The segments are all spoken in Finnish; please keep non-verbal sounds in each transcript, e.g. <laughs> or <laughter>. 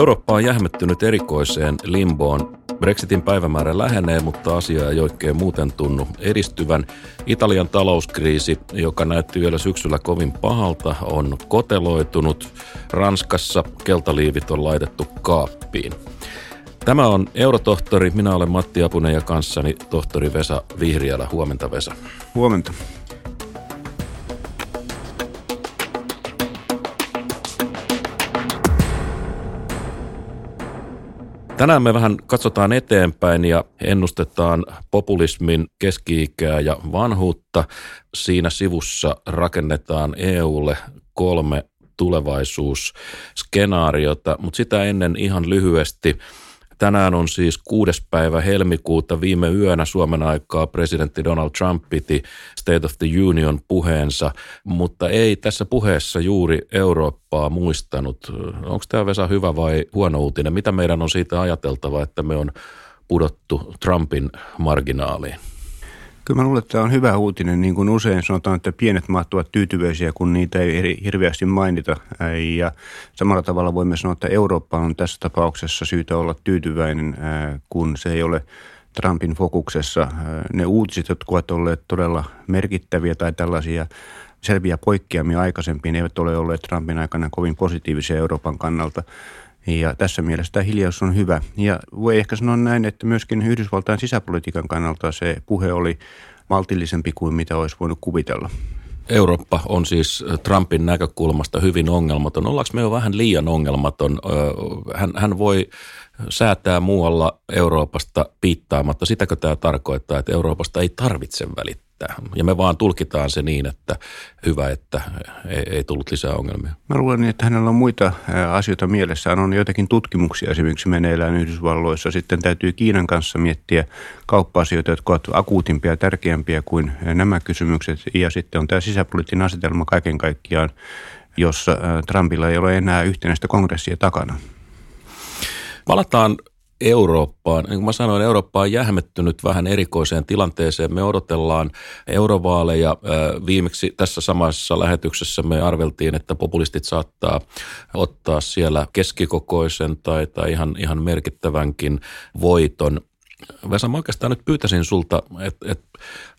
Eurooppa on jähmettynyt erikoiseen limboon. Brexitin päivämäärä lähenee, mutta asia ei oikein muuten tunnu edistyvän. Italian talouskriisi, joka näytti vielä syksyllä kovin pahalta, on koteloitunut. Ranskassa keltaliivit on laitettu kaappiin. Tämä on Eurotohtori. Minä olen Matti Apunen ja kanssani tohtori Vesa Vihriälä. Huomenta Vesa. Huomenta. Tänään me vähän katsotaan eteenpäin ja ennustetaan populismin keski-ikää ja vanhuutta. Siinä sivussa rakennetaan EUlle kolme tulevaisuusskenaariota, mutta sitä ennen ihan lyhyesti – Tänään on siis kuudes päivä helmikuuta. Viime yönä Suomen aikaa presidentti Donald Trump piti State of the Union puheensa, mutta ei tässä puheessa juuri Eurooppaa muistanut. Onko tämä Vesa hyvä vai huono uutinen? Mitä meidän on siitä ajateltava, että me on pudottu Trumpin marginaaliin? Kyllä mä luulen, että tämä on hyvä uutinen. Niin kuin usein sanotaan, että pienet maat ovat tyytyväisiä, kun niitä ei hirveästi mainita. Ja samalla tavalla voimme sanoa, että Eurooppa on tässä tapauksessa syytä olla tyytyväinen, kun se ei ole Trumpin fokuksessa. Ne uutiset, jotka ovat olleet todella merkittäviä tai tällaisia selviä poikkeamia aikaisempiin, eivät ole olleet Trumpin aikana kovin positiivisia Euroopan kannalta. Ja tässä mielessä tämä hiljaus on hyvä. Ja voi ehkä sanoa näin, että myöskin Yhdysvaltain sisäpolitiikan kannalta se puhe oli maltillisempi kuin mitä olisi voinut kuvitella. Eurooppa on siis Trumpin näkökulmasta hyvin ongelmaton. Ollaanko me jo vähän liian ongelmaton? Hän, hän voi säätää muualla Euroopasta piittaamatta. Sitäkö tämä tarkoittaa, että Euroopasta ei tarvitse välittää? Ja me vaan tulkitaan se niin, että hyvä, että ei, ei tullut lisää ongelmia. Mä luulen, että hänellä on muita asioita mielessään. On joitakin tutkimuksia esimerkiksi meneillään Yhdysvalloissa. Sitten täytyy Kiinan kanssa miettiä kauppa-asioita, jotka ovat akuutimpia ja tärkeämpiä kuin nämä kysymykset. Ja sitten on tämä sisäpoliittinen asetelma kaiken kaikkiaan, jossa Trumpilla ei ole enää yhtenäistä kongressia takana. Palataan Eurooppaan. Niin kuin mä sanoin, Eurooppa on jähmettynyt vähän erikoiseen tilanteeseen. Me odotellaan eurovaaleja. Viimeksi tässä samassa lähetyksessä me arveltiin, että populistit saattaa ottaa siellä keskikokoisen tai, tai ihan, ihan merkittävänkin voiton. Vesa, mä oikeastaan nyt pyytäisin sulta, että et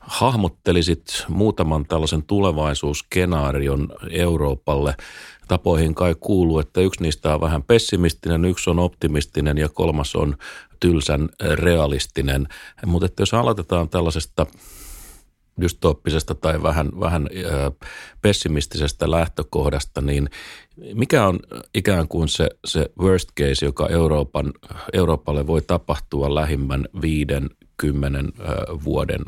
hahmottelisit muutaman tällaisen tulevaisuusskenaarion Euroopalle – tapoihin kai kuuluu, että yksi niistä on vähän pessimistinen, yksi on optimistinen ja kolmas on tylsän realistinen. Mutta että jos aloitetaan tällaisesta dystooppisesta tai vähän, vähän pessimistisestä lähtökohdasta, niin mikä on ikään kuin se, se worst case, joka Euroopan, Euroopalle voi tapahtua lähimmän viiden, kymmenen vuoden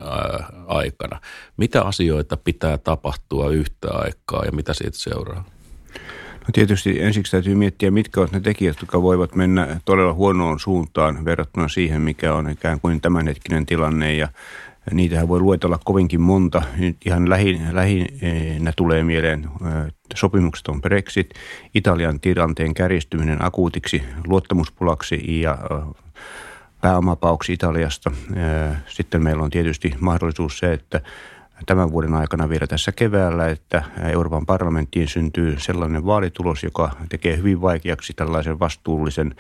aikana? Mitä asioita pitää tapahtua yhtä aikaa ja mitä siitä seuraa? No tietysti ensiksi täytyy miettiä, mitkä ovat ne tekijät, jotka voivat mennä todella huonoon suuntaan verrattuna siihen, mikä on ikään kuin tämänhetkinen tilanne. Ja niitähän voi luetella kovinkin monta. Nyt ihan lähinnä, tulee mieleen sopimukset on Brexit, Italian tilanteen kärjistyminen akuutiksi luottamuspulaksi ja pääomapauksi Italiasta. Sitten meillä on tietysti mahdollisuus se, että tämän vuoden aikana vielä tässä keväällä, että Euroopan parlamenttiin syntyy sellainen vaalitulos, joka tekee hyvin vaikeaksi tällaisen vastuullisen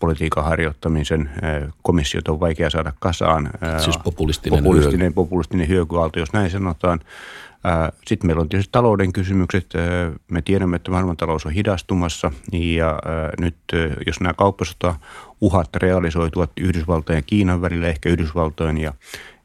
politiikan harjoittamisen. Komissiot on vaikea saada kasaan. Siis populistinen, populistinen, hyöky. populistinen hyökyaalto, jos näin sanotaan. Sitten meillä on tietysti talouden kysymykset. Me tiedämme, että maailmantalous on hidastumassa ja nyt jos nämä kauppasota uhat realisoituvat Yhdysvaltojen ja Kiinan välillä, ehkä Yhdysvaltojen ja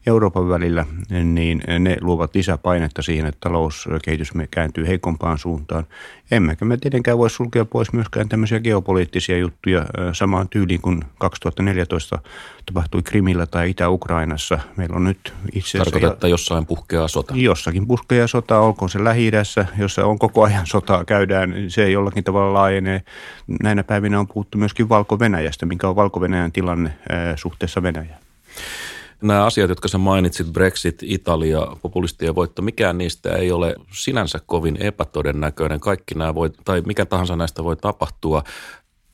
Euroopan välillä, niin ne luovat lisäpainetta siihen, että talouskehitys kääntyy heikompaan suuntaan. Emmekä me tietenkään voi sulkea pois myöskään tämmöisiä geopoliittisia juttuja samaan tyyliin kuin 2014 tapahtui Krimillä tai Itä-Ukrainassa. Meillä on nyt itse asiassa... että jossain puhkeaa sota. Jossakin puhkeaa sota, olkoon se lähi jossa on koko ajan sotaa käydään, se jollakin tavalla laajenee. Näinä päivinä on puhuttu myöskin Valko-Venäjästä, mikä on Valko-Venäjän tilanne suhteessa Venäjään nämä asiat, jotka sä mainitsit, Brexit, Italia, populistien voitto, mikään niistä ei ole sinänsä kovin epätodennäköinen. Kaikki nämä voi, tai mikä tahansa näistä voi tapahtua.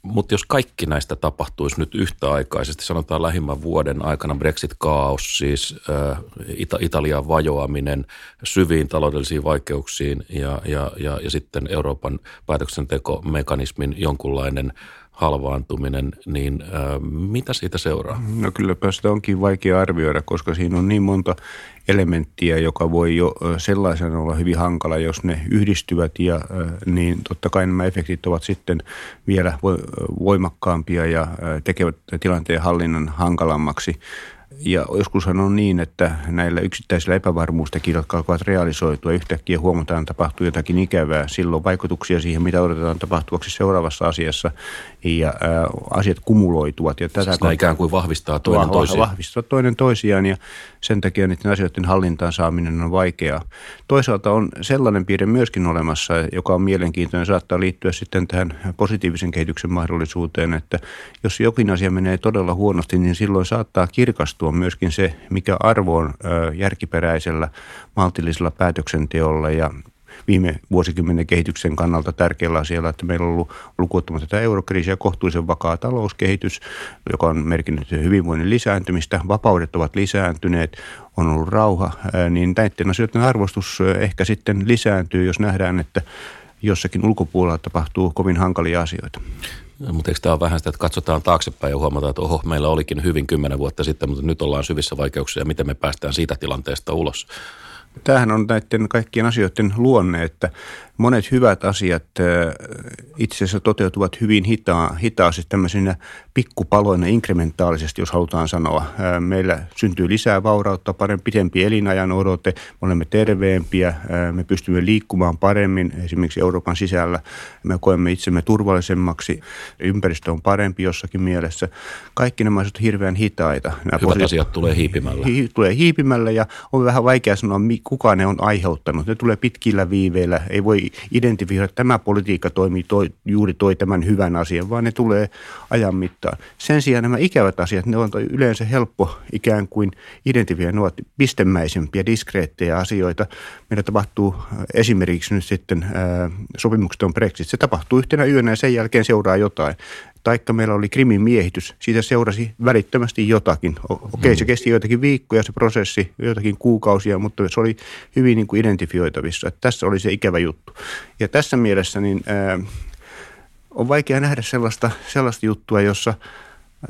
Mutta jos kaikki näistä tapahtuisi nyt yhtäaikaisesti, sanotaan lähimmän vuoden aikana Brexit-kaos, siis äh, Ita- Italian vajoaminen syviin taloudellisiin vaikeuksiin ja, ja, ja, ja sitten Euroopan päätöksentekomekanismin jonkunlainen halvaantuminen, niin ää, mitä siitä seuraa? No kylläpä sitä onkin vaikea arvioida, koska siinä on niin monta elementtiä, joka voi jo sellaisena olla hyvin hankala, jos ne yhdistyvät ja niin totta kai nämä efektit ovat sitten vielä voimakkaampia ja tekevät tilanteen hallinnan hankalammaksi. Ja joskushan on niin, että näillä yksittäisillä epävarmuustekijöillä, jotka alkavat realisoitua, yhtäkkiä huomataan tapahtuu jotakin ikävää. Silloin vaikutuksia siihen, mitä odotetaan tapahtuvaksi seuraavassa asiassa ja ää, asiat kumuloituvat. Ja tätä siis ikään kuin vahvistaa toinen toisiaan. Vahvistaa toinen toisiaan ja sen takia niiden asioiden hallintaan saaminen on vaikeaa. Toisaalta on sellainen piirre myöskin olemassa, joka on mielenkiintoinen, saattaa liittyä sitten tähän positiivisen kehityksen mahdollisuuteen, että jos jokin asia menee todella huonosti, niin silloin saattaa kirkastua myöskin se, mikä arvo on järkiperäisellä maltillisella päätöksenteolla ja viime vuosikymmenen kehityksen kannalta tärkeällä asialla, että meillä on ollut lukuottamatta tätä eurokriisiä kohtuullisen vakaa talouskehitys, joka on merkinnyt hyvinvoinnin lisääntymistä, vapaudet ovat lisääntyneet, on ollut rauha, niin näiden asioiden arvostus ehkä sitten lisääntyy, jos nähdään, että jossakin ulkopuolella tapahtuu kovin hankalia asioita. Mutta eikö tämä ole vähän sitä, että katsotaan taaksepäin ja huomataan, että oho, meillä olikin hyvin kymmenen vuotta sitten, mutta nyt ollaan syvissä vaikeuksia ja miten me päästään siitä tilanteesta ulos? Tämähän on näiden kaikkien asioiden luonne, että monet hyvät asiat itse asiassa toteutuvat hyvin hitaa, hitaasti tämmöisinä pikkupaloina inkrementaalisesti, jos halutaan sanoa. Meillä syntyy lisää vaurautta, parempi, pitempi elinajan odote, me olemme terveempiä, me pystymme liikkumaan paremmin esimerkiksi Euroopan sisällä, me koemme itsemme turvallisemmaksi, ympäristö on parempi jossakin mielessä. Kaikki nämä ovat hirveän hitaita. Nämä Hyvät posi- asiat tulee hiipimällä. Hi- tulee hiipimällä ja on vähän vaikea sanoa, kuka ne on aiheuttanut. Ne tulee pitkillä viiveillä, ei voi identifioida, että tämä politiikka toimii toi, juuri toi tämän hyvän asian, vaan ne tulee ajan mittaan. Sen sijaan nämä ikävät asiat, ne on yleensä helppo ikään kuin identifioida, ne ovat pistemäisempiä, diskreettejä asioita. Meillä tapahtuu äh, esimerkiksi nyt sitten äh, sopimukset on Brexit. Se tapahtuu yhtenä yönä ja sen jälkeen seuraa jotain taikka meillä oli krimin miehitys, siitä seurasi välittömästi jotakin. Okei, se mm. kesti joitakin viikkoja se prosessi, joitakin kuukausia, mutta se oli hyvin niin kuin identifioitavissa. Että tässä oli se ikävä juttu. Ja tässä mielessä niin, ää, on vaikea nähdä sellaista, sellaista juttua, jossa –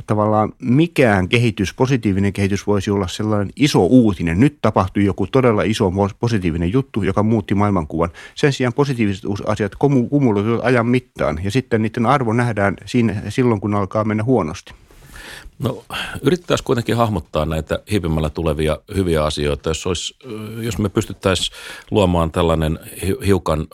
tavallaan mikään kehitys, positiivinen kehitys voisi olla sellainen iso uutinen. Nyt tapahtui joku todella iso positiivinen juttu, joka muutti maailmankuvan. Sen sijaan positiiviset asiat kumuloituvat ajan mittaan ja sitten niiden arvo nähdään siinä, silloin, kun alkaa mennä huonosti. No yritetään kuitenkin hahmottaa näitä hiipimällä tulevia hyviä asioita. Jos, olisi, jos me pystyttäisiin luomaan tällainen hiukan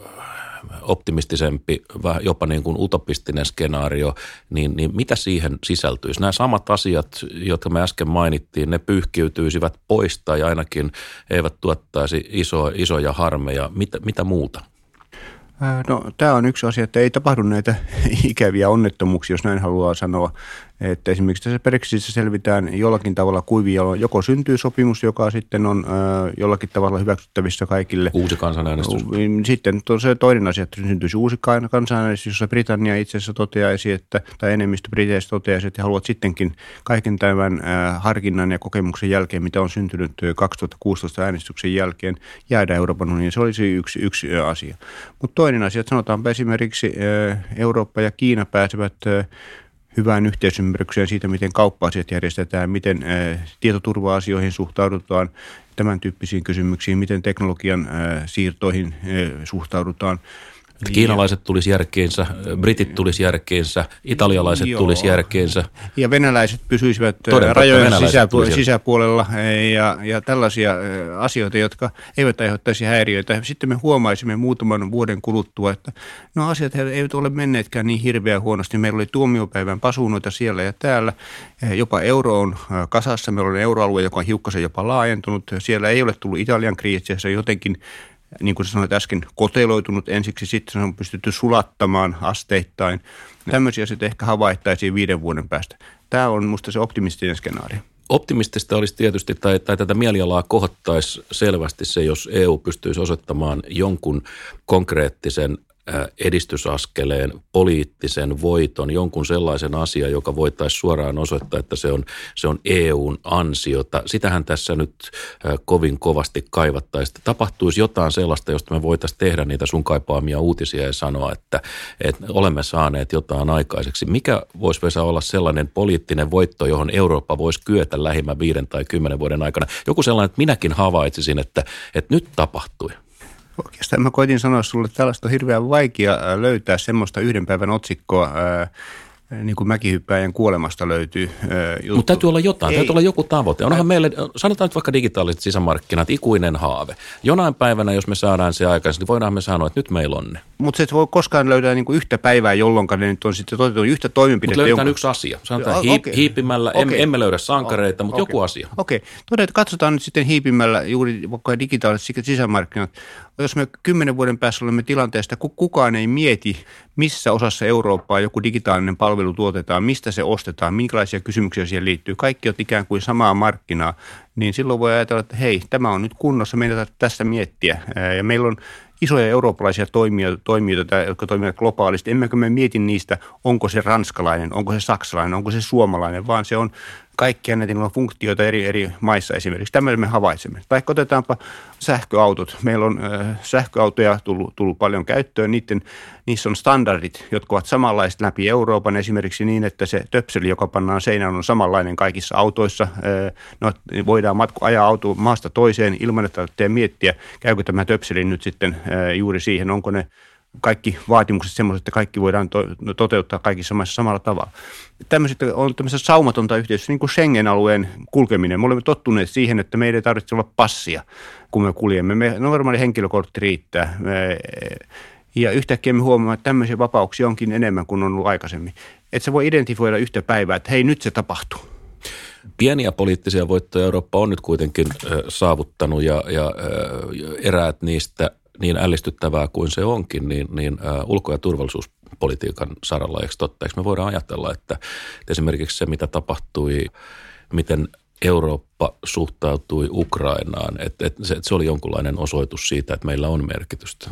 optimistisempi, jopa niin kuin utopistinen skenaario, niin, niin mitä siihen sisältyisi? Nämä samat asiat, jotka me äsken mainittiin, ne pyyhkiytyisivät pois tai ainakin eivät tuottaisi iso, isoja harmeja. Mitä, mitä muuta? No tämä on yksi asia, että ei tapahdu näitä <laughs> ikäviä onnettomuuksia, jos näin haluaa sanoa. Että esimerkiksi tässä Brexitissä selvitään jollakin tavalla kuivia, joko syntyy sopimus, joka sitten on jollakin tavalla hyväksyttävissä kaikille. Uusi kansanäänestys. Sitten on se toinen asia, että syntyisi uusi kansanäänestys, jossa Britannia itse asiassa toteaisi, että, tai enemmistö Briteistä toteaisi, että he haluavat sittenkin kaiken tämän harkinnan ja kokemuksen jälkeen, mitä on syntynyt 2016 äänestyksen jälkeen, jäädä Euroopan unioniin. Se olisi yksi, yksi asia. Mutta toinen asia, että sanotaanpa esimerkiksi Eurooppa ja Kiina pääsevät hyvään yhteisymmärrykseen siitä, miten kauppa-asiat järjestetään, miten tietoturva-asioihin suhtaudutaan, tämän tyyppisiin kysymyksiin, miten teknologian siirtoihin suhtaudutaan – että kiinalaiset tulisi järkeensä, britit tulisi järkeensä, italialaiset Joo. tulisi järkeensä. Ja venäläiset pysyisivät Toden rajojen venäläiset sisäpu- sisäpuolella ja, ja tällaisia asioita, jotka eivät aiheuttaisi häiriöitä. Sitten me huomaisimme muutaman vuoden kuluttua, että no asiat eivät ole menneetkään niin hirveän huonosti. Meillä oli tuomiopäivän pasuunoita siellä ja täällä. Jopa euro on kasassa. Meillä on euroalue, joka on hiukkasen jopa laajentunut. Siellä ei ole tullut Italian kriisiä, se jotenkin niin kuin sanoit äsken, koteloitunut ensiksi, sitten se on pystytty sulattamaan asteittain. Tämmöisiä sitten ehkä havaittaisiin viiden vuoden päästä. Tämä on minusta se optimistinen skenaario. Optimistista olisi tietysti, tai, tai tätä mielialaa kohottaisi selvästi se, jos EU pystyisi osoittamaan jonkun konkreettisen edistysaskeleen, poliittisen voiton, jonkun sellaisen asian, joka voitaisiin suoraan osoittaa, että se on, se on EUn ansiota. Sitähän tässä nyt kovin kovasti kaivattaisiin. Tapahtuisi jotain sellaista, josta me voitaisiin tehdä niitä sun kaipaamia uutisia ja sanoa, että, että olemme saaneet jotain aikaiseksi. Mikä voisi Vesa olla sellainen poliittinen voitto, johon Eurooppa voisi kyetä lähimmän viiden tai kymmenen vuoden aikana? Joku sellainen, että minäkin havaitsisin, että, että nyt tapahtui. Oikeastaan mä koitin sanoa sulle, että tällaista on hirveän vaikea löytää semmoista yhden päivän otsikkoa, niin kuin mäkihyppääjän kuolemasta löytyy juttu. Mutta täytyy olla jotain, Ei. täytyy olla joku tavoite. Onhan meille, sanotaan nyt vaikka digitaaliset sisämarkkinat, ikuinen haave. Jonain päivänä, jos me saadaan se aikaisemmin, niin voidaan me sanoa, että nyt meillä on ne. Mutta se et voi koskaan löydä niin kuin yhtä päivää, jolloin ne nyt on sitten toteutunut yhtä toimenpidettä. Mutta löydetään jonka... yksi asia. Sanotaan hiip, okay. hiipimällä, okay. emme, emme löydä sankareita, mutta okay. joku asia. Okei, okay. katsotaan nyt sitten hiipimällä juuri vaikka digitaaliset sisämarkkinat jos me kymmenen vuoden päässä olemme tilanteesta, kun kukaan ei mieti, missä osassa Eurooppaa joku digitaalinen palvelu tuotetaan, mistä se ostetaan, minkälaisia kysymyksiä siihen liittyy, kaikki on ikään kuin samaa markkinaa, niin silloin voi ajatella, että hei, tämä on nyt kunnossa, meidän täytyy tässä miettiä. Ja meillä on isoja eurooppalaisia toimijoita, toimijoita, jotka toimivat globaalisti. Emmekö me mieti niistä, onko se ranskalainen, onko se saksalainen, onko se suomalainen, vaan se on kaikkia näitä funktioita eri, eri maissa esimerkiksi. Tämä me havaitsemme. Tai otetaanpa sähköautot. Meillä on äh, sähköautoja tullut, tullut paljon käyttöön. Niiden, niissä on standardit, jotka ovat samanlaiset läpi Euroopan. Esimerkiksi niin, että se töpseli, joka pannaan seinään, on samanlainen kaikissa autoissa. Äh, no, voidaan matku, ajaa auto maasta toiseen ilman, että miettiä, käykö tämä töpseli nyt sitten äh, juuri siihen, onko ne kaikki vaatimukset semmoiset, että kaikki voidaan to, no, toteuttaa kaikissa maissa samalla tavalla. Tämmöiset on tämmöistä saumatonta yhteydessä, niin kuin Schengen-alueen kulkeminen. Me olemme tottuneet siihen, että meidän ei tarvitse olla passia, kun me kuljemme. Me, normaali henkilökortti riittää. Me, ja yhtäkkiä me huomaamme, että tämmöisiä vapauksia onkin enemmän kuin on ollut aikaisemmin. Että se voi identifioida yhtä päivää, että hei, nyt se tapahtuu. Pieniä poliittisia voittoja Eurooppa on nyt kuitenkin saavuttanut ja, ja eräät niistä niin ällistyttävää kuin se onkin, niin, niin ulko- ja turvallisuuspolitiikan saralla, eikö totta? Eikö me voidaan ajatella, että, esimerkiksi se, mitä tapahtui, miten Eurooppa suhtautui Ukrainaan, että, että, se, että se oli jonkunlainen osoitus siitä, että meillä on merkitystä.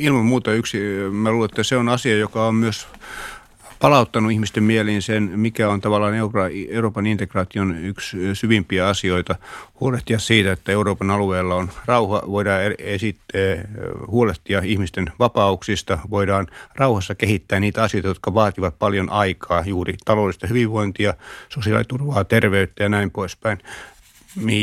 Ilman muuta yksi, mä luulen, että se on asia, joka on myös palauttanut ihmisten mieliin sen, mikä on tavallaan Euroopan integraation yksi syvimpiä asioita. Huolehtia siitä, että Euroopan alueella on rauha, voidaan esittää, huolehtia ihmisten vapauksista, voidaan rauhassa kehittää niitä asioita, jotka vaativat paljon aikaa, juuri taloudellista hyvinvointia, sosiaaliturvaa, terveyttä ja näin poispäin.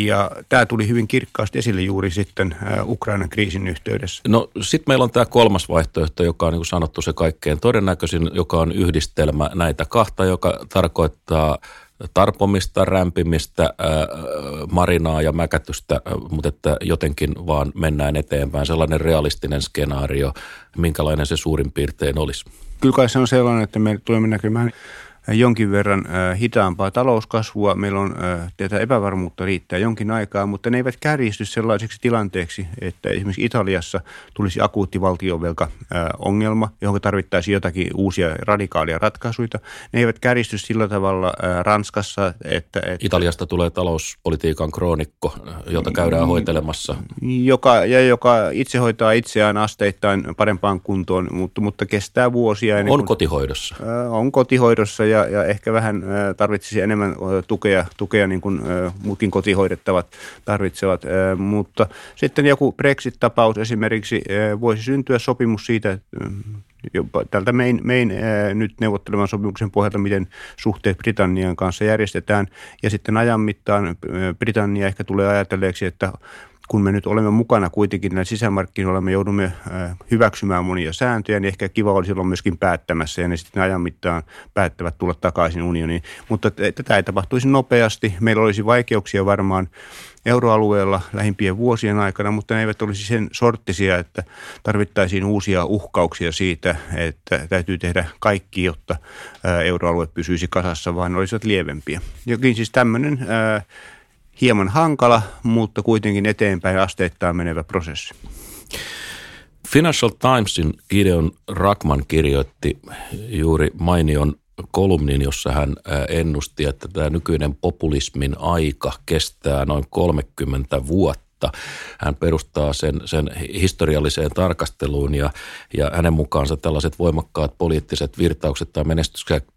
Ja tämä tuli hyvin kirkkaasti esille juuri sitten Ukrainan kriisin yhteydessä. No sitten meillä on tämä kolmas vaihtoehto, joka on niin kuin sanottu se kaikkein todennäköisin, joka on yhdistelmä näitä kahta, joka tarkoittaa tarpomista, rämpimistä, marinaa ja mäkätystä, mutta että jotenkin vaan mennään eteenpäin. Sellainen realistinen skenaario, minkälainen se suurin piirtein olisi. Kyllä kai se on sellainen, että me tulemme näkemään jonkin verran hitaampaa talouskasvua. Meillä on tätä epävarmuutta riittää jonkin aikaa, mutta ne eivät kärjisty sellaiseksi tilanteeksi, että esimerkiksi Italiassa tulisi akuutti valtionvelka ongelma, johon tarvittaisiin jotakin uusia radikaalia ratkaisuja. Ne eivät kärjisty sillä tavalla Ranskassa, että... että Italiasta tulee talouspolitiikan kroonikko, jota käydään hoitelemassa. Joka, ja joka itse hoitaa itseään asteittain parempaan kuntoon, mutta, mutta kestää vuosia. On kuin, kotihoidossa. On kotihoidossa ja ja, ja ehkä vähän tarvitsisi enemmän tukea, tukea niin kuin muutkin kotihoidettavat tarvitsevat. Mutta sitten joku Brexit-tapaus esimerkiksi voisi syntyä sopimus siitä, että tältä mein, mein nyt neuvottelevan sopimuksen pohjalta, miten suhteet Britannian kanssa järjestetään. Ja sitten ajan mittaan Britannia ehkä tulee ajatelleeksi, että kun me nyt olemme mukana kuitenkin näillä sisämarkkinoilla, me joudumme äh, hyväksymään monia sääntöjä, niin ehkä kiva olisi olla myöskin päättämässä ja ne sitten ajan mittaan päättävät tulla takaisin unioniin. Mutta tätä ei tapahtuisi nopeasti. Meillä olisi vaikeuksia varmaan euroalueella lähimpien vuosien aikana, mutta ne eivät olisi sen sorttisia, että tarvittaisiin uusia uhkauksia siitä, että täytyy tehdä kaikki, jotta äh, euroalue pysyisi kasassa, vaan ne olisivat lievempiä. Jokin siis tämmöinen äh, hieman hankala, mutta kuitenkin eteenpäin asteittain menevä prosessi. Financial Timesin Gideon Rackman kirjoitti juuri mainion kolumnin, jossa hän ennusti, että tämä nykyinen populismin aika kestää noin 30 vuotta kautta. Hän perustaa sen, sen historialliseen tarkasteluun ja, ja hänen mukaansa tällaiset voimakkaat poliittiset virtaukset tai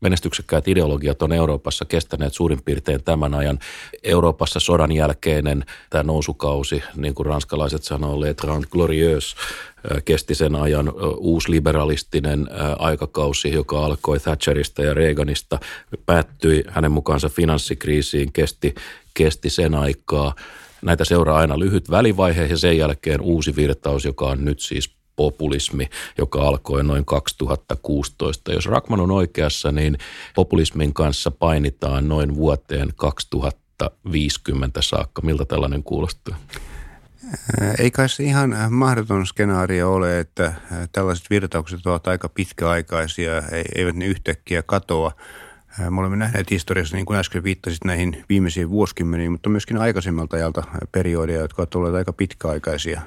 menestyksekkäät ideologiat on Euroopassa kestäneet suurin piirtein tämän ajan. Euroopassa sodan jälkeinen tämä nousukausi, niin kuin ranskalaiset sanoo, Le Grand Glorieuse, kesti sen ajan uusliberalistinen aikakausi, joka alkoi Thatcherista ja Reaganista, päättyi hänen mukaansa finanssikriisiin, kesti, kesti sen aikaa. Näitä seuraa aina lyhyt välivaihe ja sen jälkeen uusi virtaus, joka on nyt siis populismi, joka alkoi noin 2016. Jos Rakman on oikeassa, niin populismin kanssa painitaan noin vuoteen 2050 saakka. Miltä tällainen kuulostaa? Ei kai se ihan mahdoton skenaario ole, että tällaiset virtaukset ovat aika pitkäaikaisia, eivät ne yhtäkkiä katoa. Me olemme nähneet historiassa, niin kuin äsken viittasit näihin viimeisiin vuosikymmeniin, mutta myöskin aikaisemmalta ajalta periodeja, jotka ovat olleet aika pitkäaikaisia.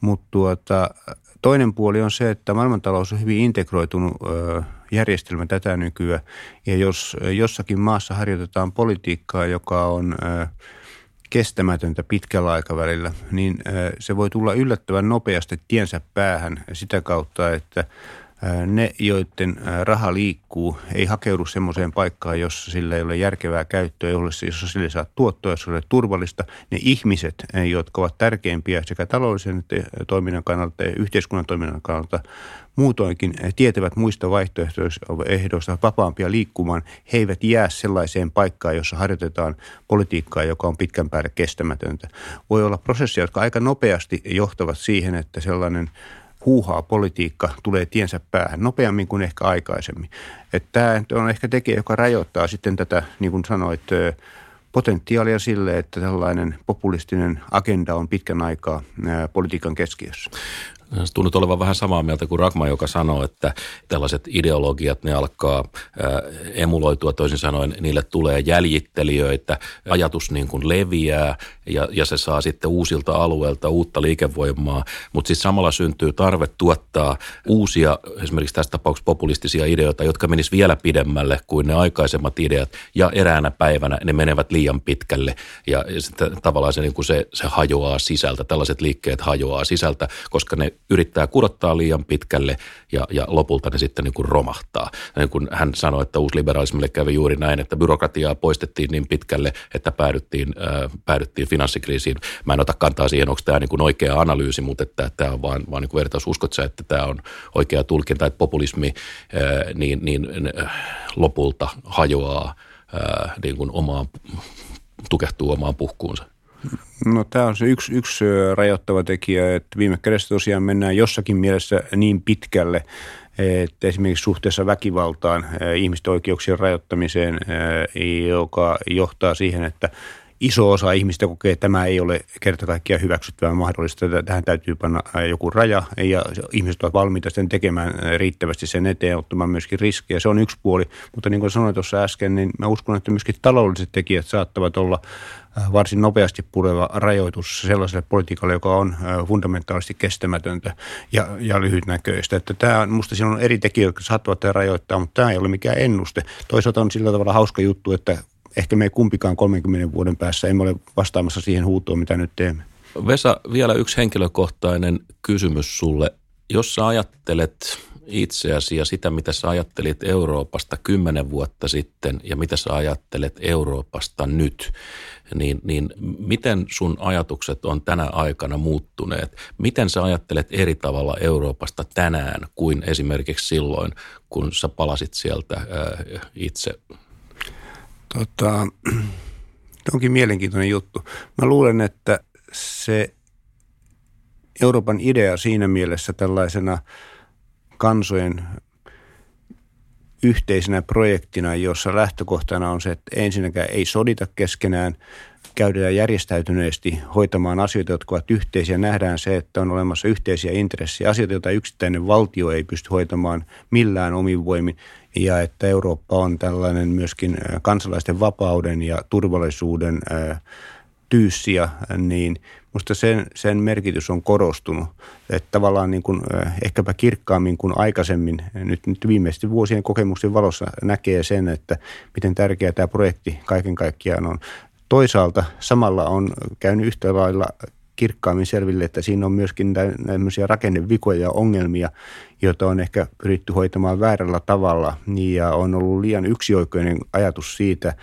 Mutta tuota, toinen puoli on se, että maailmantalous on hyvin integroitunut järjestelmä tätä nykyään. Ja jos jossakin maassa harjoitetaan politiikkaa, joka on kestämätöntä pitkällä aikavälillä, niin se voi tulla yllättävän nopeasti tiensä päähän sitä kautta, että ne, joiden raha liikkuu, ei hakeudu semmoiseen paikkaan, jossa sillä ei ole järkevää käyttöä, jossa sille saa tuottoa, jos ole turvallista. Ne ihmiset, jotka ovat tärkeimpiä sekä taloudellisen toiminnan kannalta ja yhteiskunnan toiminnan kannalta, muutoinkin tietävät muista vaihtoehdoista vapaampia liikkumaan. He eivät jää sellaiseen paikkaan, jossa harjoitetaan politiikkaa, joka on pitkän päälle kestämätöntä. Voi olla prosesseja, jotka aika nopeasti johtavat siihen, että sellainen huuhaa politiikka tulee tiensä päähän nopeammin kuin ehkä aikaisemmin. Että tämä on ehkä tekijä, joka rajoittaa sitten tätä, niin kuin sanoit, potentiaalia sille, että tällainen populistinen agenda on pitkän aikaa politiikan keskiössä. Tunnut olevan vähän samaa mieltä kuin Rakma, joka sanoo, että tällaiset ideologiat, ne alkaa emuloitua, toisin sanoen niille tulee jäljittelijöitä, ajatus niin kuin leviää ja, ja se saa sitten uusilta alueilta uutta liikevoimaa, mutta sitten samalla syntyy tarve tuottaa uusia, esimerkiksi tässä tapauksessa populistisia ideoita, jotka menis vielä pidemmälle kuin ne aikaisemmat ideat. Ja eräänä päivänä ne menevät liian pitkälle. Ja, ja sitten tavallaan se, niin kuin se, se hajoaa sisältä, tällaiset liikkeet hajoaa sisältä, koska ne yrittää kurottaa liian pitkälle ja, ja lopulta ne sitten niin kuin romahtaa. Niin kuin hän sanoi, että uusliberalismille kävi juuri näin, että byrokratiaa poistettiin niin pitkälle, että päädyttiin, äh, päädyttiin finanssikriisiin. Mä en ota kantaa siihen, onko tämä niin kuin oikea analyysi, mutta että tämä on vaan, vaan niin kuin vertaus. Uskot sä, että tämä on oikea tulkinta, että populismi äh, niin, niin äh, lopulta hajoaa äh, niin kuin omaan, tukehtuu omaan puhkuunsa? No tämä on se yksi, yksi rajoittava tekijä, että viime kädessä tosiaan mennään jossakin mielessä niin pitkälle, että esimerkiksi suhteessa väkivaltaan, ihmisten oikeuksien rajoittamiseen, joka johtaa siihen, että iso osa ihmistä kokee, että tämä ei ole kerta kaikkiaan hyväksyttävää mahdollista. Tähän täytyy panna joku raja ja ihmiset ovat valmiita sen tekemään riittävästi sen eteen, ottamaan myöskin riskejä. Se on yksi puoli, mutta niin kuin sanoin tuossa äsken, niin mä uskon, että myöskin taloudelliset tekijät saattavat olla varsin nopeasti pureva rajoitus sellaiselle politiikalle, joka on fundamentaalisesti kestämätöntä ja, ja lyhytnäköistä. Että tämä, musta siinä on eri tekijöitä, jotka saattavat rajoittaa, mutta tämä ei ole mikään ennuste. Toisaalta on sillä tavalla hauska juttu, että ehkä me kumpikaan 30 vuoden päässä emme ole vastaamassa siihen huutoon, mitä nyt teemme. Vesa, vielä yksi henkilökohtainen kysymys sulle. Jos sä ajattelet itseäsi ja sitä, mitä sä ajattelit Euroopasta kymmenen vuotta sitten ja mitä sä ajattelet Euroopasta nyt, niin, niin miten sun ajatukset on tänä aikana muuttuneet? Miten sä ajattelet eri tavalla Euroopasta tänään kuin esimerkiksi silloin, kun sä palasit sieltä ää, itse? Tota, <clears throat> onkin mielenkiintoinen juttu. Mä luulen, että se Euroopan idea siinä mielessä tällaisena – kansojen yhteisenä projektina, jossa lähtökohtana on se, että ensinnäkään ei sodita keskenään, käydään järjestäytyneesti hoitamaan asioita, jotka ovat yhteisiä. Nähdään se, että on olemassa yhteisiä intressejä, asioita, joita yksittäinen valtio ei pysty hoitamaan millään omin voimin. Ja että Eurooppa on tällainen myöskin kansalaisten vapauden ja turvallisuuden tyyssiä, niin Musta sen, sen merkitys on korostunut, että tavallaan niin kuin, ehkäpä kirkkaammin kuin aikaisemmin, nyt, nyt viimeisten vuosien kokemusten valossa näkee sen, että miten tärkeä tämä projekti kaiken kaikkiaan on. Toisaalta samalla on käynyt yhtä lailla kirkkaammin selville, että siinä on myöskin tämmöisiä rakennevikoja ja ongelmia, joita on ehkä pyritty hoitamaan väärällä tavalla. Ja on ollut liian yksioikoinen ajatus siitä,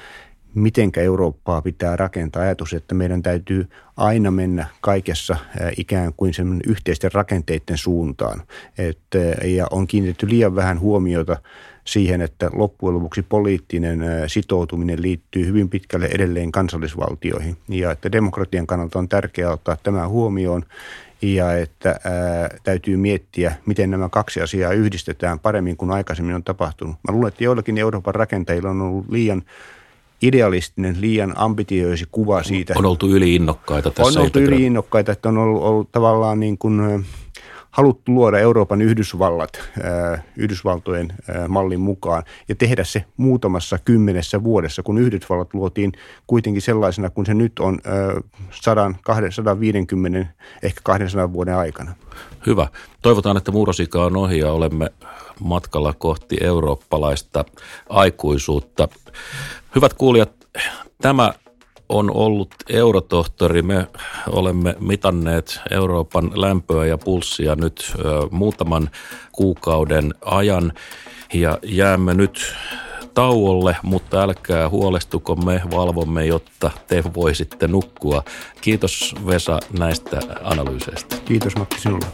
mitenkä Eurooppaa pitää rakentaa. Ajatus, että meidän täytyy aina mennä kaikessa ikään kuin sen yhteisten rakenteiden suuntaan. Et, ja on kiinnitetty liian vähän huomiota siihen, että loppujen lopuksi poliittinen sitoutuminen liittyy hyvin pitkälle edelleen kansallisvaltioihin. Ja että demokratian kannalta on tärkeää ottaa tämä huomioon ja että ää, täytyy miettiä, miten nämä kaksi asiaa yhdistetään paremmin kuin aikaisemmin on tapahtunut. Mä luulen, että joillakin Euroopan rakentajilla on ollut liian idealistinen, liian ambitioisi kuva siitä. On oltu yliinnokkaita tässä. On oltu yliinnokkaita, että on ollut, ollut tavallaan niin kuin haluttu luoda Euroopan Yhdysvallat äh, Yhdysvaltojen äh, mallin mukaan ja tehdä se muutamassa kymmenessä vuodessa, kun Yhdysvallat luotiin kuitenkin sellaisena kuin se nyt on äh, 100, 250, ehkä 200 vuoden aikana. Hyvä. Toivotaan, että murrosika on ohi ja olemme matkalla kohti eurooppalaista aikuisuutta. Hyvät kuulijat, tämä on ollut eurotohtori. Me olemme mitanneet Euroopan lämpöä ja pulssia nyt muutaman kuukauden ajan ja jäämme nyt tauolle, mutta älkää huolestuko, me valvomme, jotta te voisitte nukkua. Kiitos Vesa näistä analyyseistä. Kiitos Matti sinulle.